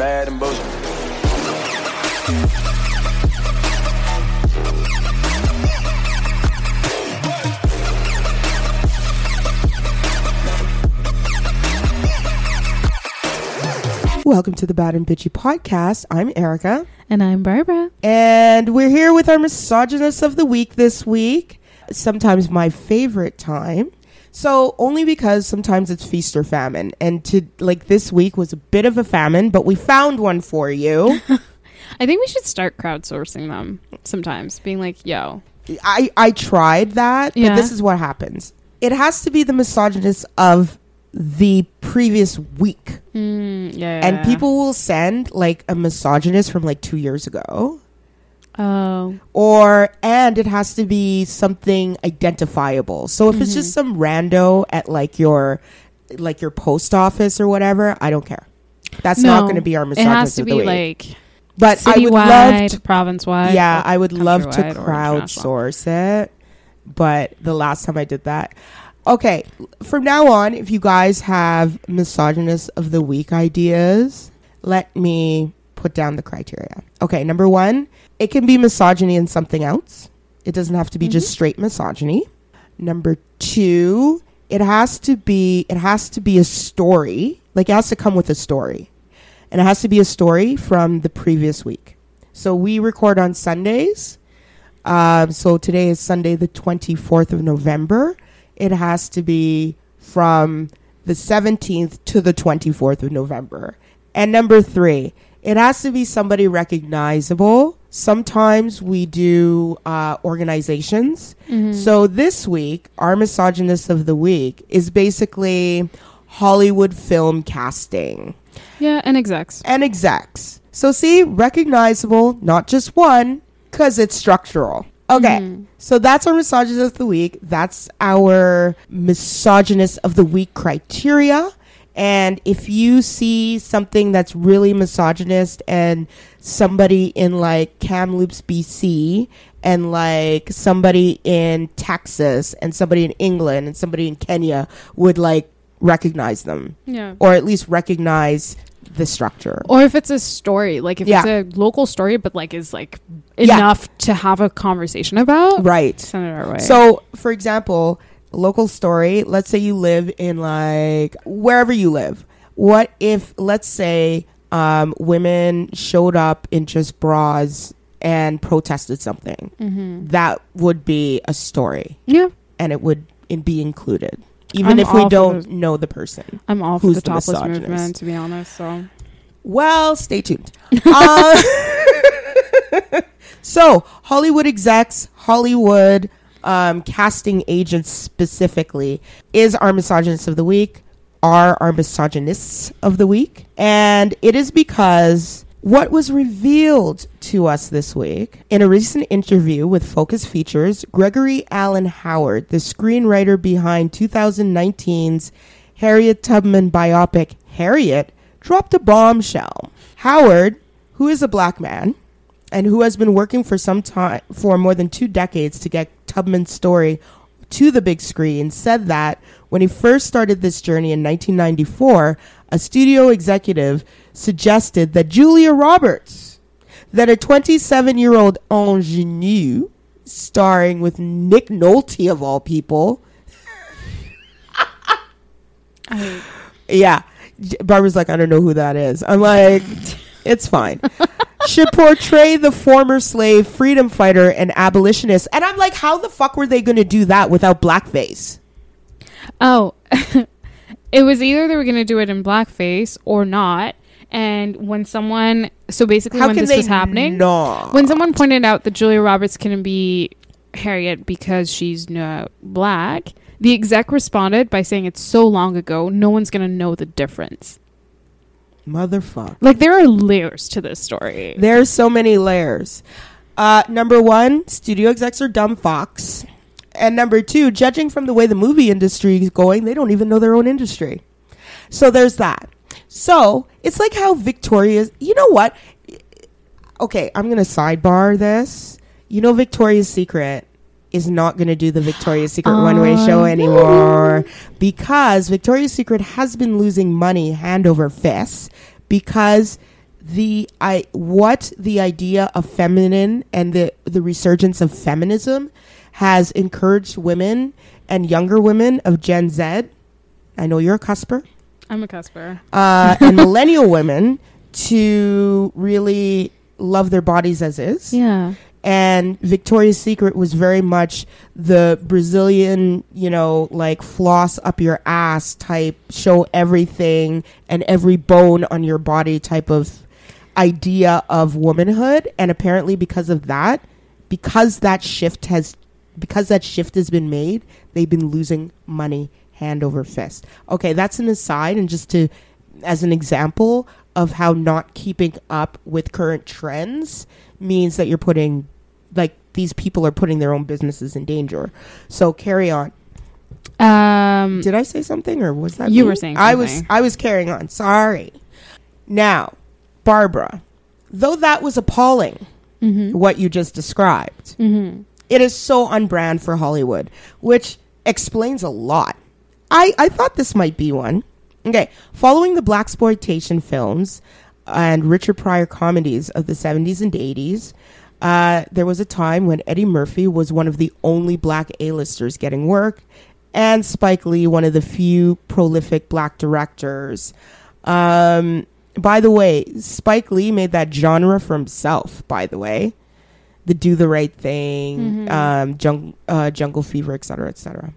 bad and bullshit. Welcome to the Bad and Bitchy podcast. I'm Erica, And I'm Barbara. and we're here with our misogynist of the week this week. Sometimes my favorite time. So only because sometimes it's feast or famine, and to like this week was a bit of a famine, but we found one for you. I think we should start crowdsourcing them sometimes, being like, yo. I I tried that, but Yeah. this is what happens. It has to be the misogynist of the previous week. Mm, yeah. And people will send like a misogynist from like 2 years ago. Oh. or and it has to be something identifiable. So if it's just mm-hmm. some rando at like your like your post office or whatever, I don't care. That's not going to be our It misogynist has to of the be week. like but I would love to, province-wide. yeah, I would love to countrywide or international. crowdsource it. But the last time I did that, okay. From now on, if you guys have misogynist of the week ideas, let me put down the criteria. Okay, number one, it can be misogyny and something else. It doesn't have to be just straight misogyny. Number two, it has to be it has to be a story. Like it has to come with a story. And it has to be a story from the previous week. So we record on Sundays. Um, so today is Sunday, the 24th of November. It has to be from the 17th to the 24th of November. And number three, it has to be somebody recognizable. Sometimes we do uh, organizations. So this week, our misogynist of the week is basically Hollywood film casting Yeah, and execs. and execs. So see, recognizable, not just one, because it's structural. Okay, so that's our misogynist of the week. That's our misogynist of the week criteria. And if you see something that's really misogynist and somebody in like Kamloops, BC, and like somebody in Texas, and somebody in England, and somebody in Kenya would like recognize them, Yeah. or at least recognize the structure. Or if it's a story, like if Yeah. it's a local story, but like is like Yeah. enough to have a conversation about, Right. send it our way. So, for example, local story, let's say you live in like wherever you live. What if, let's say, um, women showed up in just bras and protested something? Mm-hmm. That would be a story yeah, and it would be included, even I'm if we don't the- know the person. I'm all for Who's the the topless misogynist? movement, to be honest. So Well, stay tuned. uh, so, Hollywood execs, Hollywood um, casting agents specifically, is our misogynist of the week, are our misogynists of the week. And it is because what was revealed to us this week in a recent interview with Focus Features, Gregory Allen Howard, the screenwriter behind 2019's Harriet Tubman biopic Harriet, dropped a bombshell. Howard, who is a black man and who has been working for some time for more than two decades to get Tubman's story to the big screen, said that when he first started this journey in 1994, a studio executive suggested that Julia Roberts, that a 27 year old ingenue, starring with Nick Nolte of all people, I, Yeah. Barbara's like, I don't know who that is. I'm like, it's fine. Should portray the former slave freedom fighter and abolitionist. And I'm like, how the fuck were they going to do that without blackface? Oh, it was either they were going to do it in blackface or not. And when someone, so basically, How when this was happening, not? when someone pointed out that Julia Roberts couldn't be Harriet because she's not black, the exec responded by saying it's so long ago, no one's going to know the difference. Motherfucker. Like, there are layers to this story. There's so many layers. Uh, number one, studio execs are dumb fox. And number two, judging from the way the movie industry is going, they don't even know their own industry. So there's that. So it's like how Victoria's, you know what? Okay, I'm going to sidebar this. You know, Victoria's Secret is not going to do the Victoria's Secret one way Oh, show anymore because Victoria's Secret has been losing money hand over fist because the I what the idea of feminine and the the resurgence of feminism has encouraged women and younger women of Gen Z. I know you're a cusper I'm a cusper. uh, and millennial women to really love their bodies as is. Yeah. And Victoria's Secret was very much the Brazilian, you know, like floss up your ass type, show everything and every bone on your body type of idea of womanhood. And apparently, because of that, because that shift has, because that shift has been made, they've been losing money hand over fist. Okay, that's an aside, and just to, as an example of how not keeping up with current trends means that you're putting, like, these people are putting their own businesses in danger. So carry on. Um. Did I say something, or was that You me? were saying I was. I was carrying on. Sorry. Now, Barbara, though that was appalling, mhm. what you just described, Mhm. it is so on brand for Hollywood, which explains a lot. I, I thought this might be one. Okay, following the blaxploitation films and Richard Pryor comedies of the 70s and 80s, uh, there was a time when Eddie Murphy was one of the only black A-listers getting work, and Spike Lee, one of the few prolific black directors. Um, by the way, Spike Lee made that genre for himself, by the way the Do the Right Thing, Mhm. um, jung- uh, Jungle Fever, etc., etc.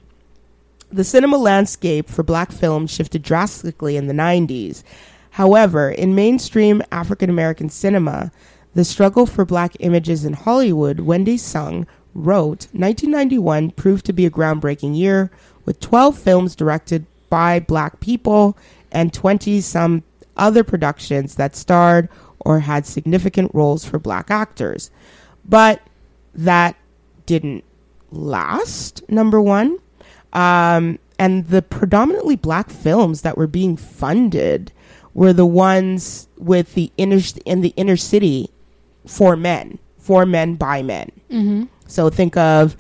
The cinema landscape for black film shifted drastically in the 90s. However, in mainstream African American cinema, the struggle for black images in Hollywood, Wendy Sung wrote, 1991 proved to be a groundbreaking year with 12 films directed by black people and 20 some other productions that starred or had significant roles for black actors. But that didn't last, number one. Um, and the predominantly black films that were being funded were the ones with the inner in the inner city for men, for men by men. Mhm. So think of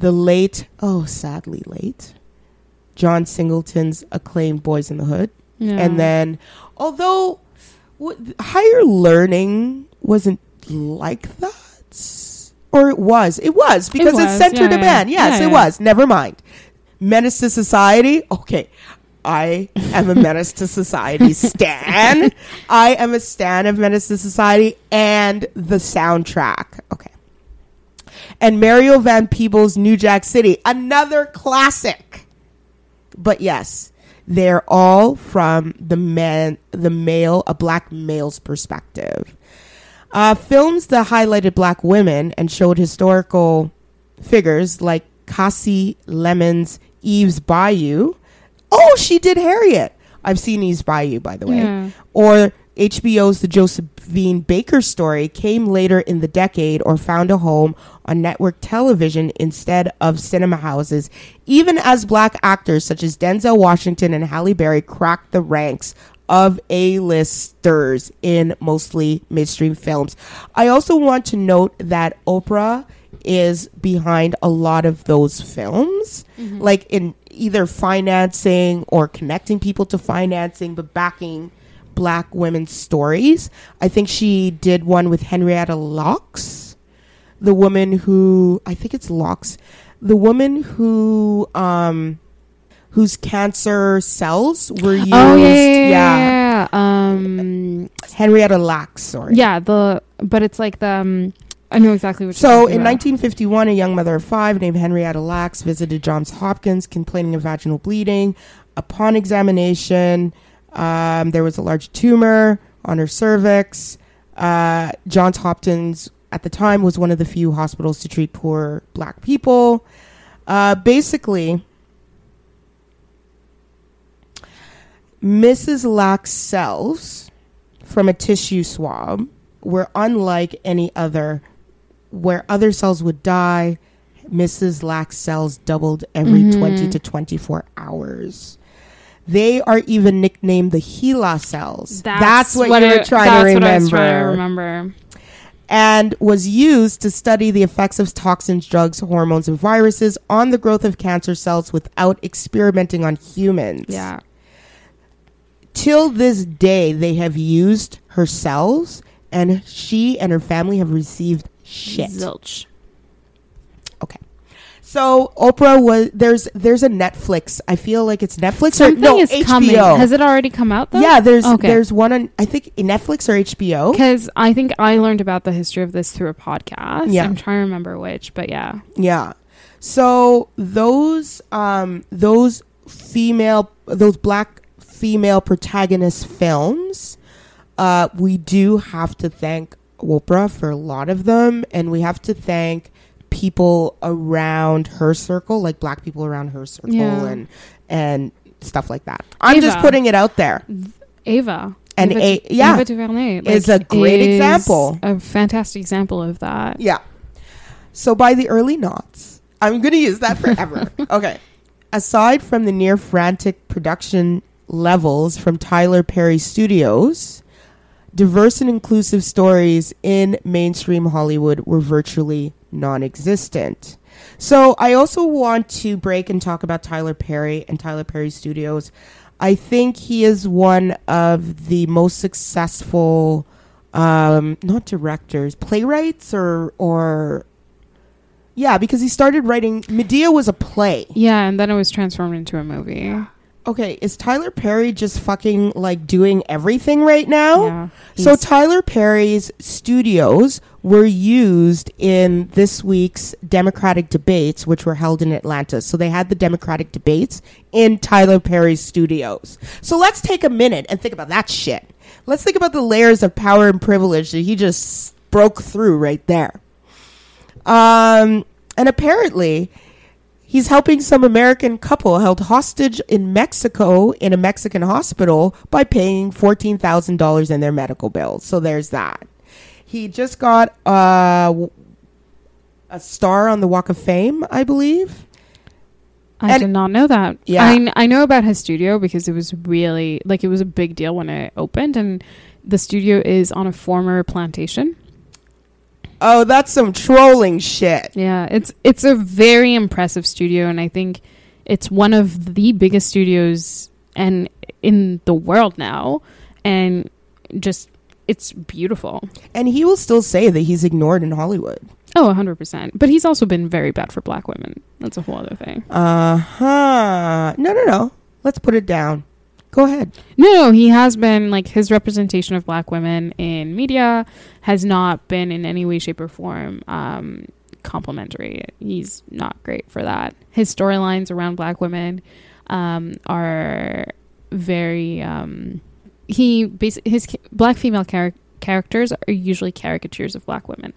the late, oh, sadly late, John Singleton's acclaimed Boyz n the Hood. Yeah. And then, although w- higher learning wasn't like that, or it was, it was because it, was, centered yeah, a man. yeah. Yes, it was. Never mind. Menace to Society. Okay. I am a Menace to Society stan. I am a stan of Menace to Society and the soundtrack. Okay. And Mario Van Peebles' New Jack City, another classic. But yes, they're all from the man, the male, a black male's perspective. Uh, films that highlighted black women and showed historical figures like Kasi Lemmons' Eve's Bayou. Oh, she did Harriet. I've seen Eve's Bayou, by the way. Yeah. Or HBO's The Josephine Baker story came later in the decade or found a home on network television instead of cinema houses, even as black actors such as Denzel Washington and Halle Berry cracked the ranks of A-listers in mostly midstream films. I also want to note that Oprah is behind a lot of those films, like in either financing or connecting people to financing, but backing black women's stories. I think she did one with Henrietta Locks, the woman who I think it's Locks, the woman who um whose cancer cells were used. Oh yeah, yeah, yeah, yeah. Um. Henrietta Lacks, sorry. Yeah. The but it's like the. Um, I know exactly what. So you're saying. So in talking 1951, a young mother of five named Henrietta Lacks visited Johns Hopkins complaining of vaginal bleeding. Upon examination, um, there was a large tumor on her cervix. Uh, Johns Hopkins at the time was one of the few hospitals to treat poor black people. Uh, basically, Mrs. Lack's cells from a tissue swab were unlike any other where other cells would die, Mrs. Lack's cells doubled every Mhm. 20 to 24 hours. They are even nicknamed the HeLa cells. about. That's, what, you were trying that's to what I was trying to remember. remember. And was used to study the effects of toxins, drugs, hormones, and viruses on the growth of cancer cells without experimenting on humans. Yeah. till this day, they have used her cells, and she and her family have received shit. Zilch. Okay. So Oprah was there's there's a Netflix. I feel like it's Netflix Something or no is HBO. coming. Has it already come out though? yeah, there's Okay. there's one on I think Netflix or HBO. Because I think I learned about the history of this through a podcast. Yeah. I'm trying to remember which, but yeah. Yeah. So those um those female those black female protagonist films, uh, we do have to thank Oprah for a lot of them, and we have to thank people around her circle, like black people around her circle, Yeah. and and stuff like that. I'm just putting it out there. Ava. And Ava, A- yeah. Ava DuVernay Is a great is example. A fantastic example of that. Yeah. So by the early noughts, I'm going to use that forever. okay. Aside from the near frantic production levels from Tyler Perry Studios, diverse and inclusive stories in mainstream Hollywood were virtually non existent. So I also want to break and talk about Tyler Perry and Tyler Perry Studios. I think he is one of the most successful, um, not directors, playwrights or or yeah, because he started writing. Madea was a play. Yeah, and then it was transformed into a movie. Okay, is Tyler Perry just fucking like doing everything right now? Yeah. So Tyler Perry's studios were used in this week's Democratic debates, which were held in Atlanta. So they had the Democratic debates in Tyler Perry's studios. So let's take a minute and think about that shit. Let's think about the layers of power and privilege that he just broke through right there. Um, and apparently, he's helping some American couple held hostage in Mexico in a Mexican hospital by paying fourteen thousand dollars in their medical bills. So there's that. He just got uh, w- a star on the Walk of Fame, I believe. I And- did not know that. Yeah. I, I know about his studio because it was really like it was a big deal when it opened, and the studio is on a former plantation. Oh, that's some trolling shit. Yeah, it's it's a very impressive studio, and I think it's one of the biggest studios and in the world now, and just it's beautiful. And he will still say that he's ignored in Hollywood. Oh, 100%. But he's also been very bad for black women. That's a whole other thing. Uh huh. No, no, no. Let's put it down. Go ahead. No, no, he has been like his representation of black women in media has not been in any way, shape, or form um, complimentary. He's not great for that. His storylines around black women um, are very. Um, he his ca- black female char- characters are usually caricatures of black women.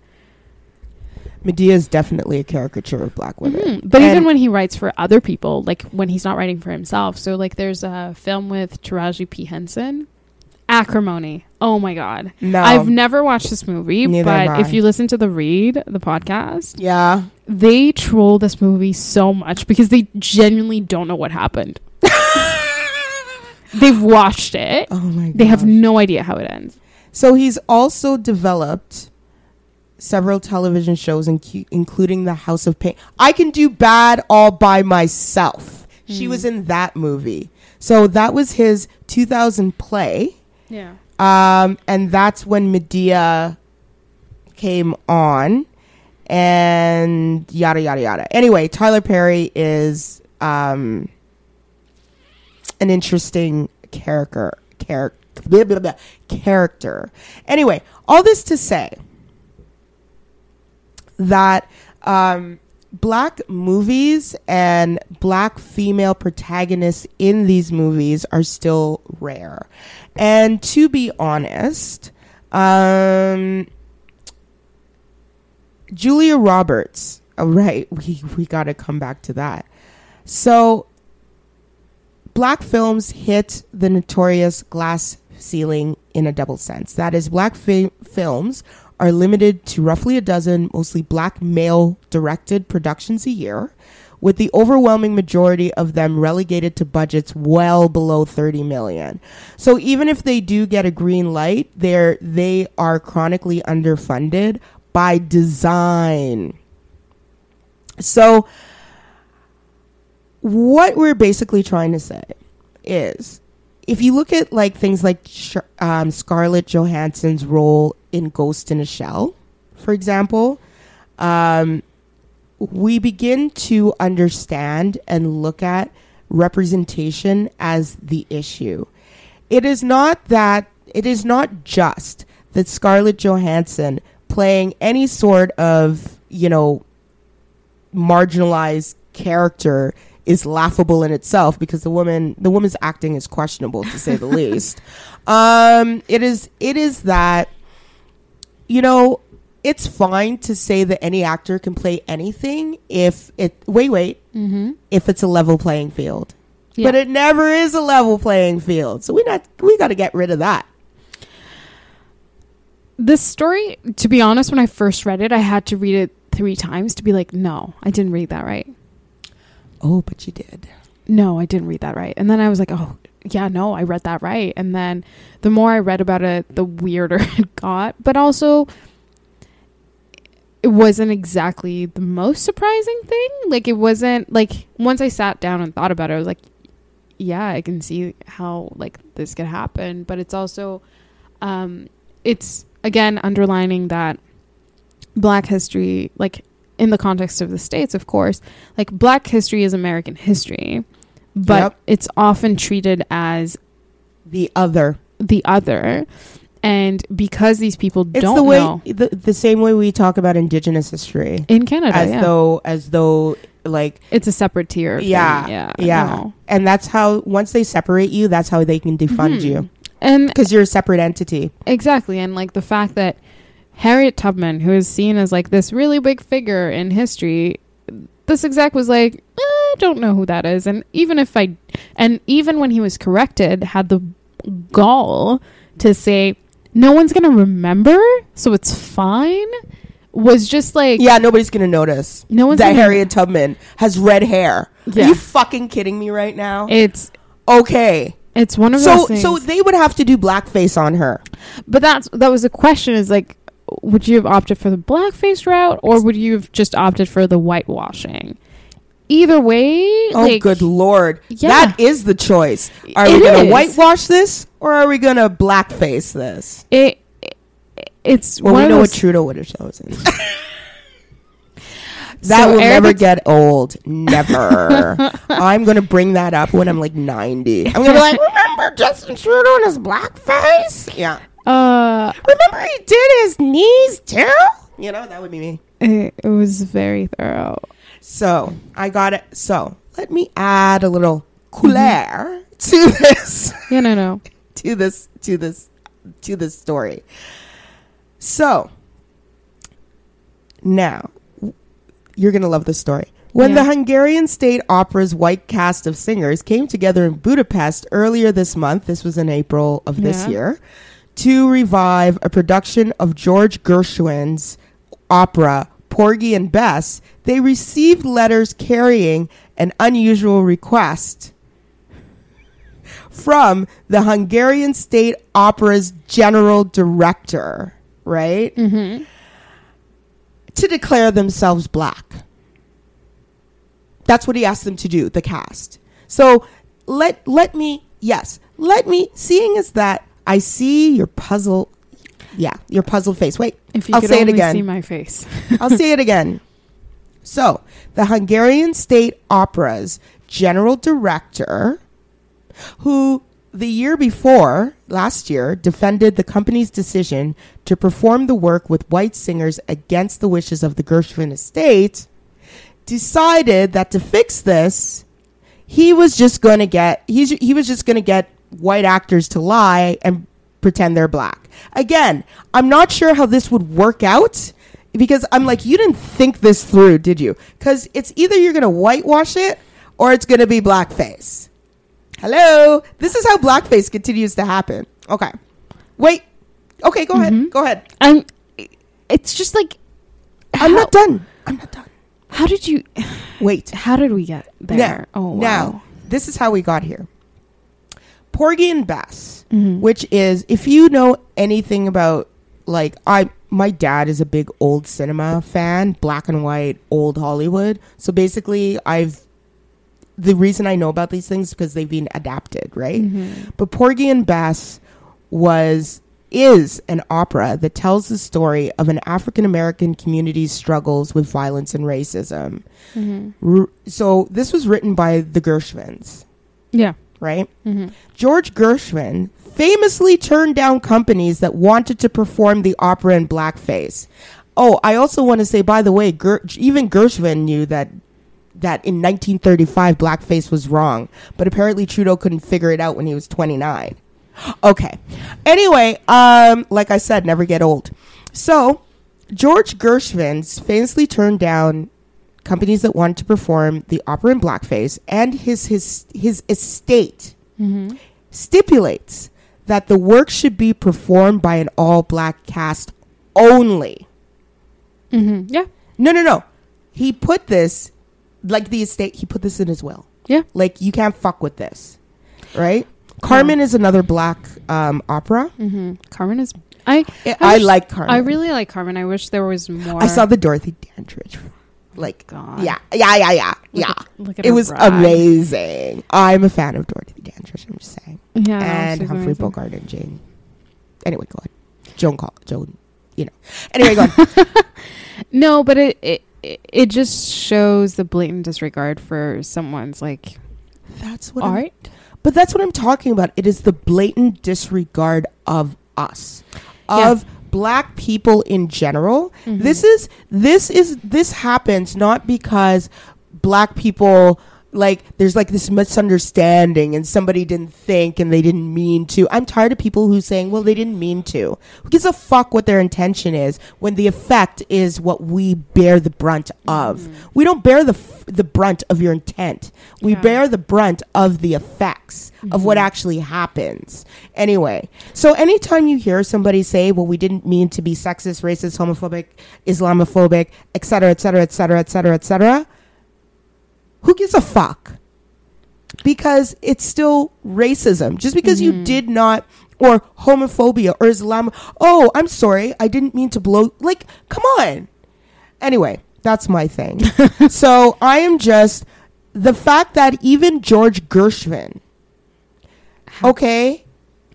Madea is definitely a caricature of black women. Mhm. But even when he writes for other people, like when he's not writing for himself. So like there's a film with Taraji P Henson, Acrimony. Oh my god. No. I've never watched this movie, Neither but if you listen to the read, the podcast, yeah. they troll this movie so much because they genuinely don't know what happened. They've watched it. Oh my god. They have no idea how it ends. So he's also developed several television shows, including The House of Payne. I can do bad all by myself. She Hmm. was in that movie. So that was his 2000 play. Yeah. Um, and that's when Madea came on and yada yada yada. Anyway, Tyler Perry is um an interesting character character blah, blah, blah, character. Anyway, all this to say that um black movies and black female protagonists in these movies are still rare. And to be honest, um, Julia Roberts. Oh, right, we we got to come back to that. So, black films hit the notorious glass ceiling in a double sense. That is, black fi- films are limited to roughly a dozen, mostly black male directed productions a year, with the overwhelming majority of them relegated to budgets well below 30 million. So even if they do get a green light, they're they are chronically underfunded by design. So what we're basically trying to say is if you look at like things like um, Scarlett Johansson's role in Ghost in a Shell, for example, um, we begin to understand and look at representation as the issue. It is not that it is not just that Scarlett Johansson playing any sort of, you know, marginalized character is laughable in itself because the woman the woman's acting is questionable to say the least. Um it is it is that you know it's fine to say that any actor can play anything if it wait wait Mm-hmm. if it's a level playing field. Yeah. But it never is a level playing field. So we not we got to get rid of that. This story, to be honest, when I first read it, I had to read it three times to be like, no, I didn't read that right. Oh, but you did. No, I didn't read that right. And then I was like, oh, yeah, no, I read that right. And then the more I read about it, the weirder it got. But also, it wasn't exactly the most surprising thing. Like, it wasn't like once I sat down and thought about it, I was like, yeah, I can see how like this could happen. But it's also, um, it's again underlining that black history, like in the context of the states, of course, like black history is American history, but Yep. it's often treated as The other. the other. And because these people It's don't the way know the, the same way we talk about indigenous history. in Canada, as yeah, though as though like it's a separate tier. thing. Yeah, yeah, yeah. no. and that's how once they separate you, that's how they can defund Mhm. you And because you're a separate entity. Exactly. And like the fact that Harriet Tubman, who is seen as like this really big figure in history, this exec was like, "Eh, I don't know who that is. And even if I, and even when he was corrected, had the gall to say, no one's going to remember, so it's fine, was just like, Yeah, nobody's gonna notice no one's that gonna, Harriet Tubman has red hair. Yeah. Are you fucking kidding me right now? It's, okay, it's one of so those things. so they would have to do blackface on her. But that's that was the question is like would you have opted for the blackface route or would you have just opted for the whitewashing? Either way, Oh, like good lord, Yeah. that is the choice. Are It we gonna whitewash this or are we gonna blackface this? it, it it's Well, we know what Trudeau would have chosen. that So will never get old. Never. I'm gonna bring that up when I'm like 90. I'm gonna be like, remember Justin Trudeau and his blackface? Yeah. Uh Remember he did his knees too? You know, that would be me. it, it was very thorough. So I got it. So let me add a little couleur to this. Yeah, no, no. to this to this to this story. So now you're gonna love this story. When the Hungarian State Opera's white cast of singers came together in Budapest earlier this month, this was in April of this Yeah. year, to revive a production of George Gershwin's opera Porgy and Bess, they received letters carrying an unusual request from the Hungarian State Opera's general director, right? Mm-hmm. To declare themselves black. That's what he asked them to do, the cast. So let let me yes, let me seeing as that I see your puzzle yeah, your puzzled face. Wait, If you I'll could say it only again. see my face. I'll say it again. So, the Hungarian State Opera's general director, who the year before, last year, defended the company's decision to perform the work with white singers against the wishes of the Gershwin estate, decided that to fix this, he was just going to get he's, he was just going to get white actors to lie and pretend they're black. Again, I'm not sure how this would work out because I'm like, you didn't think this through, did you? Because it's either you're going to whitewash it or it's going to be blackface. Hello? This is how blackface continues to happen. Okay. Wait. Okay, go ahead. Mhm. Go ahead. And it's just like I'm not done. I'm not done. How did you Wait. how did we get there? Now, oh wow. now, this is how we got here. Porgy and Bess, Mhm. which is if you know anything about like I my dad is a big old cinema fan, black and white, old Hollywood. So basically, I've the reason I know about these things because they've been adapted, right? Mhm. But Porgy and Bess was is an opera that tells the story of an African American community's struggles with violence and racism. Mhm. R- so this was written by the Gershwins, Yeah. Right? Mhm. George Gershwin famously turned down companies that wanted to perform the opera in blackface. Oh, I also want to say, by the way, Ger- even Gershwin knew that that in 1935 blackface was wrong, but apparently Trudeau couldn't figure it out when he was 29. Okay. Anyway, um, like I said, never get old. So George Gershwin famously turned down companies that wanted to perform the opera in blackface, and his his his estate Mhm. stipulates that the work should be performed by an all black cast only. Mhm. Yeah. No, no, no. He put this, like the estate, he put this in his will. Yeah. Like, you can't fuck with this. Right? Carmen is another black um, opera. hmm Carmen is. I. I, I I wish- like Carmen. I really like Carmen. I wish there was more. I saw the Dorothy Dandridge. Like, God. yeah, yeah, yeah, yeah, Look yeah. at- look at It was brag. amazing. I'm a fan of Dorothy Dandridge. I'm just saying. Yeah. and Humphrey amazing. Bogart and Jane. Anyway, go on. Joan Call Joan. You know. Anyway, go on. No, but it, it it it just shows the blatant disregard for someone's like That's what. I'm, art. but that's what I'm talking about. It is the blatant disregard of us, of. Yeah. Black people in general. Mhm. This is this is this happens not because black people like there's like this misunderstanding and somebody didn't think and they didn't mean to. I'm tired of people who saying, "Well, they didn't mean to." Who gives a fuck what their intention is when the effect is what we bear the brunt of? We don't bear the f- the brunt of your intent. We Yeah. bear the brunt of the effects of what Mhm. actually happens. Anyway, so anytime you hear somebody say, "Well, we didn't mean to be sexist, racist, homophobic, Islamophobic, etc., etc., etc., etc., etc., who gives a fuck? Because it's still racism. Just because you Mhm. did not, or homophobia, or Islam. Oh, I'm sorry, I didn't mean to blow. Like, come on. Anyway, that's my thing. so I am just the fact that even George Gershwin, okay,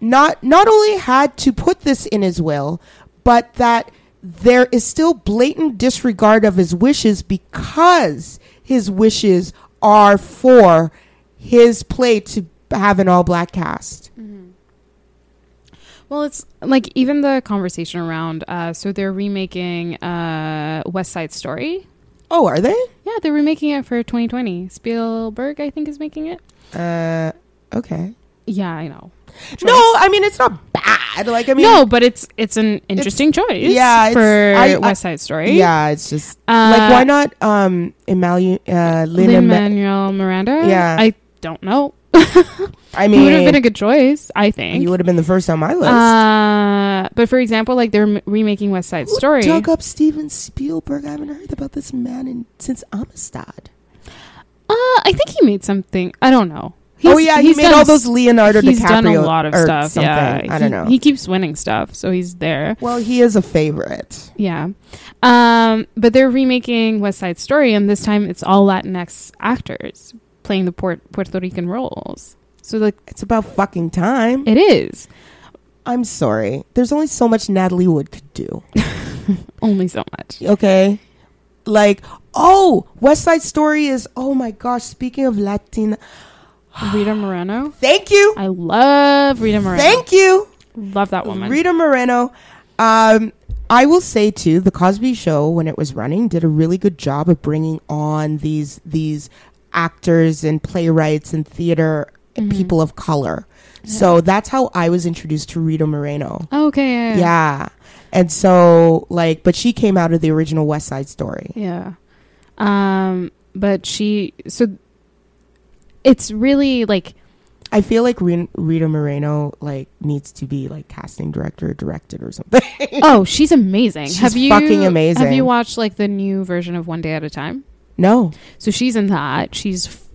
not not only had to put this in his will, but that there is still blatant disregard of his wishes because his wishes are for his play to have an all black cast. Well, it's like even the conversation around. Uh, so they're remaking uh, West Side Story. Oh, are they? Yeah, they're remaking it for 2020. Spielberg, I think, is making it. Uh, okay. Yeah, I know. No, I mean it's not bad. Like I mean, no, but it's it's an interesting choice. yeah, it's- for I- I- West Side Story. yeah, it's just Uh, like why not um Emalu uh Lin Lin Ma- Manuel Miranda. Yeah. I don't know. I mean would have been a good choice, I think. you would have been the first on my list. Uh, but for example, like they're m- remaking West Side Who Story. dug up Steven Spielberg? I haven't heard about this man in, since Amistad. Uh, I think he made something. I don't know. Oh He's- yeah, he made all those Leonardo He's DiCaprio done a lot of or stuff. Something. Yeah, I he, don't know. He keeps winning stuff, so he's there. well, he is a favorite. Yeah. Um, but they're remaking West Side Story, and this time it's all Latinx actors playing the Port- Puerto Rican roles. So like It's about fucking time. it is I'm sorry. There's only so much Natalie Wood could do. only so much. Okay. Like, oh, West Side Story is oh my gosh, speaking of Latina Rita Moreno. Thank you. I love Rita Moreno. Thank you. love that woman. Rita Moreno. Um, I will say too, the Cosby Show when it was running did a really good job of bringing on these these actors and playwrights and theater Mhm. people of color. So that's how I was introduced to Rita Moreno. okay. Yeah. Yeah. And so like but she came out of the original West Side Story. Yeah. Um, but she so it's really like I feel like Rita Moreno like needs to be like casting director or directed or something. oh, she's amazing. She's have you fucking amazing. Have you watched like the new version of One Day at a Time? no. So she's in that. She's f-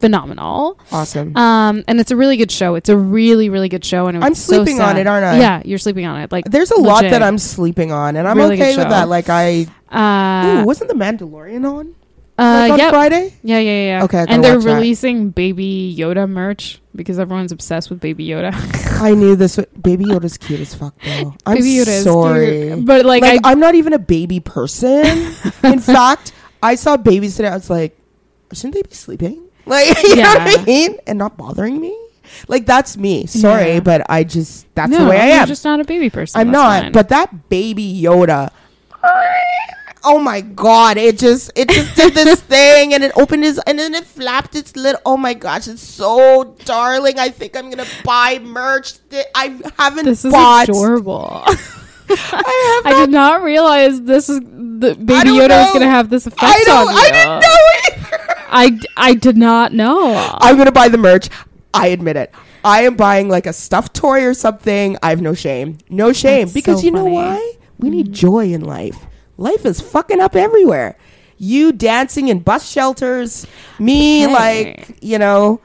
phenomenal. Awesome. Um, and it's a really good show. It's a really, really good show. And it I'm was so sleeping on it, aren't I? Yeah, you're sleeping on it. Like There's a lot that I'm sleeping on, and I'm Really okay with that. Like I, Uh, ooh, wasn't the Mandalorian on? Uh, like on yep. Friday? Yeah, yeah, yeah. Okay, I and they're watch that. releasing Baby Yoda merch because everyone's obsessed with Baby Yoda. I knew this. would- Baby Yoda's cute as fuck, though. I'm Baby Yoda is sorry. cute. but like, Like, I, I'm not even a baby person. In fact, I saw babies today. I was like, shouldn't they be sleeping? Like, you know what Yeah. I mean? And not bothering me. Like that's me. Sorry, Yeah. but I just that's no, the way I you're am. just not a baby person. I'm not. fine. But that baby Yoda. Oh my god! It just it just did this thing, and it opened his and then it flapped its lid. Oh my gosh! It's so darling. I think I'm gonna buy merch. that I haven't this is bought. adorable. I have I did not realize this is the Baby Yoda is know. gonna have this effect I don't. on I didn't know it. I, I did not know. I'm gonna buy the merch. I admit it. I am buying like a stuffed toy or something. I have no shame. No shame. That's because so you know why? We need mm-hmm. joy in life. Life is fucking up everywhere. You dancing in bus shelters. Me, Hey. like, you know.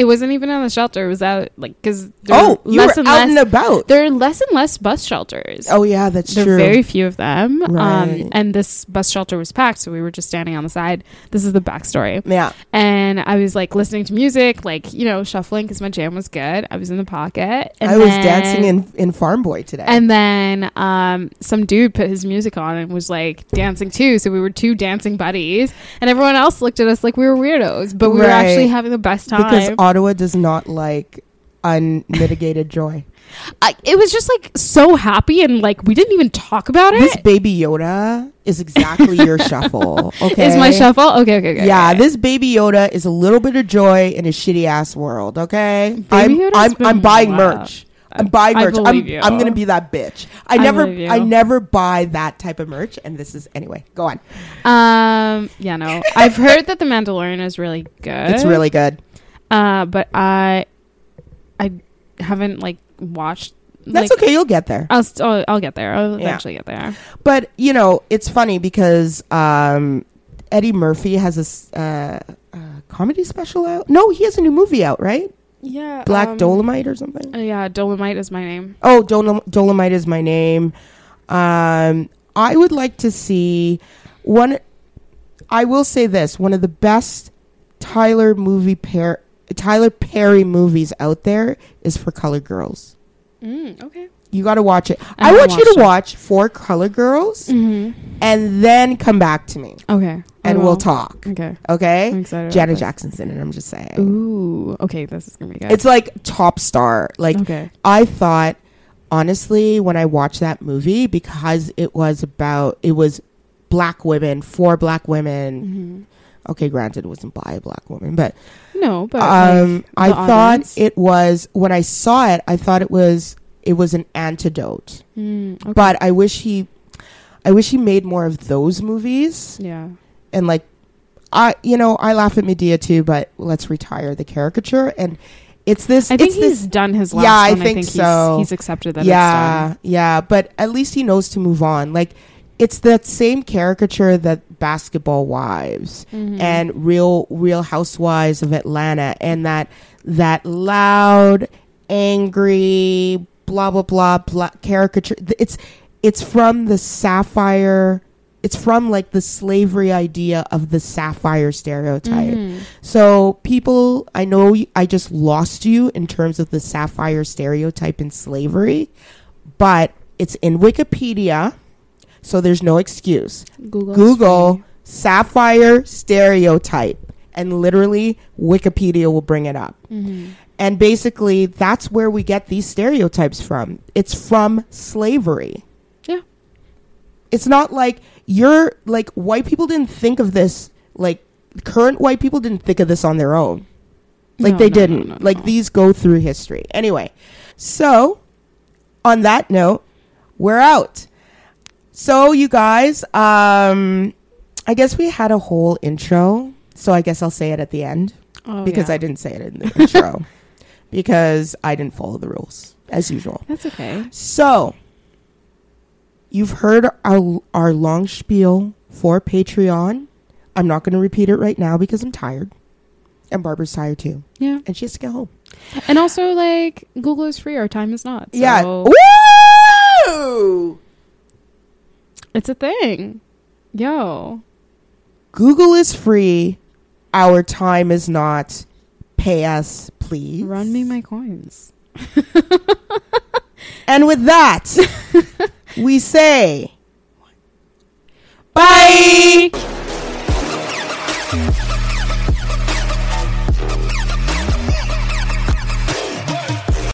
It wasn't even in the shelter. It was out like because Oh, you less were and out less. and about. there are less and less bus shelters. Oh, yeah, that's true. there are true. very few of them. Right. Um, and this bus shelter was packed, so we were just standing on the side. This is the backstory. yeah. And I was like listening to music, like you know, shuffling because my jam was good. I was in the pocket. And I was then- dancing in, in Farm Boy today. And then um, some dude put his music on and was like dancing too. So we were two dancing buddies, and everyone else looked at us like we were weirdos, but we were actually having the best time. because Ottawa does not like unmitigated joy. I, it was just like so happy, and like we didn't even talk about it. This baby Yoda is exactly your shuffle. Okay. Is my shuffle okay? Okay, okay. yeah, okay. this baby Yoda is a little bit of joy in a shitty ass world. Okay, Baby I'm Yoda's I'm, I'm buying wild. merch. I'm buying merch. I'm. I'm gonna be that bitch. I I never. I never buy that type of merch, and this is anyway. Go on. Um, yeah, no, I've heard that the Mandalorian is really good. It's really good. Uh, but I, I haven't like watched. That's like, okay. You'll get there. I'll, st- I'll I'll get there. I'll Yeah. eventually get there. But you know, it's funny because um, Eddie Murphy has a, uh, uh, comedy special out. No, he has a new movie out, right? Yeah, Black Dolemite or something. Uh, yeah, Dolemite is my name. Oh, Dolom- Dolemite is my name. Um, I would like to see one. I will say this: one of the best Tyler movie pair, Tyler Perry movies out there is for Color Girls. Mm, okay. You got to watch it. I I, want you to it. watch Four Color Girls Mm-hmm. and then come back to me Okay. And we'll talk. Okay. Okay? I'm excited. Janet. Jackson's in it. I'm just saying. Ooh. Okay. This is gonna be good. It's like top star. Like okay. I thought, honestly, when I watched that movie, because it was about, it was black women, for black women. Mm-hmm. Okay, granted, it wasn't by a black woman, but No, but um, like, I the thought audience? it was, when I saw it, I thought it was, it was an antidote. Mm, okay. But I wish he, I wish he made more of those movies. yeah. And like, I, you know, I laugh at Madea too, but let's retire the caricature. And it's this, I think he's this done his last Yeah, I think he's, so. He's accepted that. yeah, yeah, but at least he knows to move on. Like it's that same caricature that Basketball Wives. Mhm. and Real Real Housewives of Atlanta and that that loud, angry, blah blah blah blah caricature. It's it's from the sapphire. It's from like the slavery idea of the sapphire stereotype. Mhm. So people, I know I just lost you in terms of the sapphire stereotype in slavery, but it's in Wikipedia, so there's no excuse. Google. Google sapphire stereotype, and literally Wikipedia will bring it up. hmm And basically, that's where we get these stereotypes from. It's from slavery. Yeah. It's not like you're like white people didn't think of this like current white people didn't think of this on their own. Like No, they no, didn't. no, like these go through history. Anyway, so on that note, we're out. So you guys, um I guess we had a whole intro. So I guess I'll say it at the end Oh, because yeah. I didn't say it in the intro because I didn't follow the rules as usual. That's okay. So you've heard our our long spiel for Patreon. I'm not going to repeat it right now because I'm tired, and Barbara's tired too, Yeah. and she has to get home. And also, like, Google is free. Our time is not. Yeah. Woo! It's a thing. Yo. Google is free. Our time is not. Pay us, please. Run me my coins. And with that, we say bye. Bye.